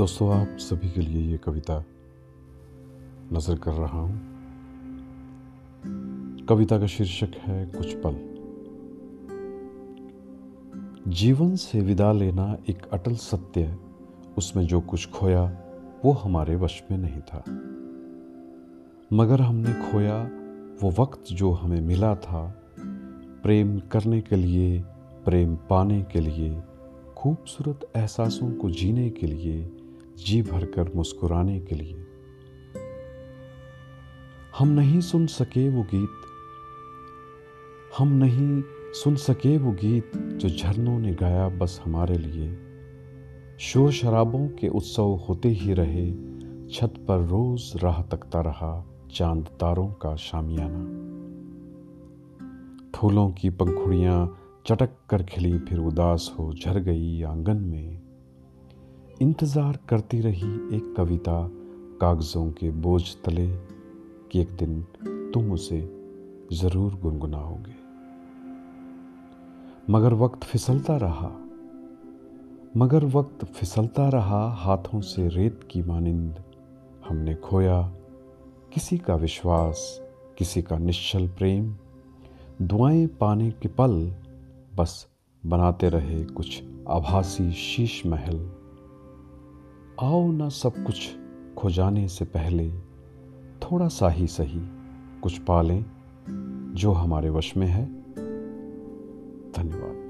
दोस्तों, आप सभी के लिए ये कविता नज़र कर रहा हूँ। कविता का शीर्षक है कुछ पल। जीवन से विदा लेना एक अटल सत्य है। उसमें जो कुछ खोया, वो हमारे वश में नहीं था। मगर हमने खोया, वो वक्त जो हमें मिला था। प्रेम करने के लिए, प्रेम पाने के लिए, खूबसूरत एहसासों को जीने के लिए जी भरकर मुस्कुराने के लिए। हम नहीं सुन सके वो गीत। हम नहीं सुन सके वो गीत जो झरनों ने गाया बस हमारे लिए। शोर शराबों के उत्सव होते ही रहे, छत पर रोज राह तकता रहा चाँद तारों का शामियाना। फूलों की पंखुड़ियाँ चटक कर खिली फिर उदास हो झर गई आँगन में। इंतज़ार करती रही एक कविता कागज़ों के बोझ तले कि एक दिन तुम उसे ज़रूर गुनगुनाओगे। मगर वक्त फिसलता रहा। मगर वक्त फिसलता रहा, हाथों से रेत की मानिंद हमने खोया। किसी का विश्वास, किसी का निश्चल प्रेम, दुआएँ पाने के पल बस बनाते रहे कुछ आभासी शीश महल। आओ ना सब कुछ खो जाने से पहले थोड़ा सा ही सही कुछ पालें जो हमारे वश में है। धन्यवाद।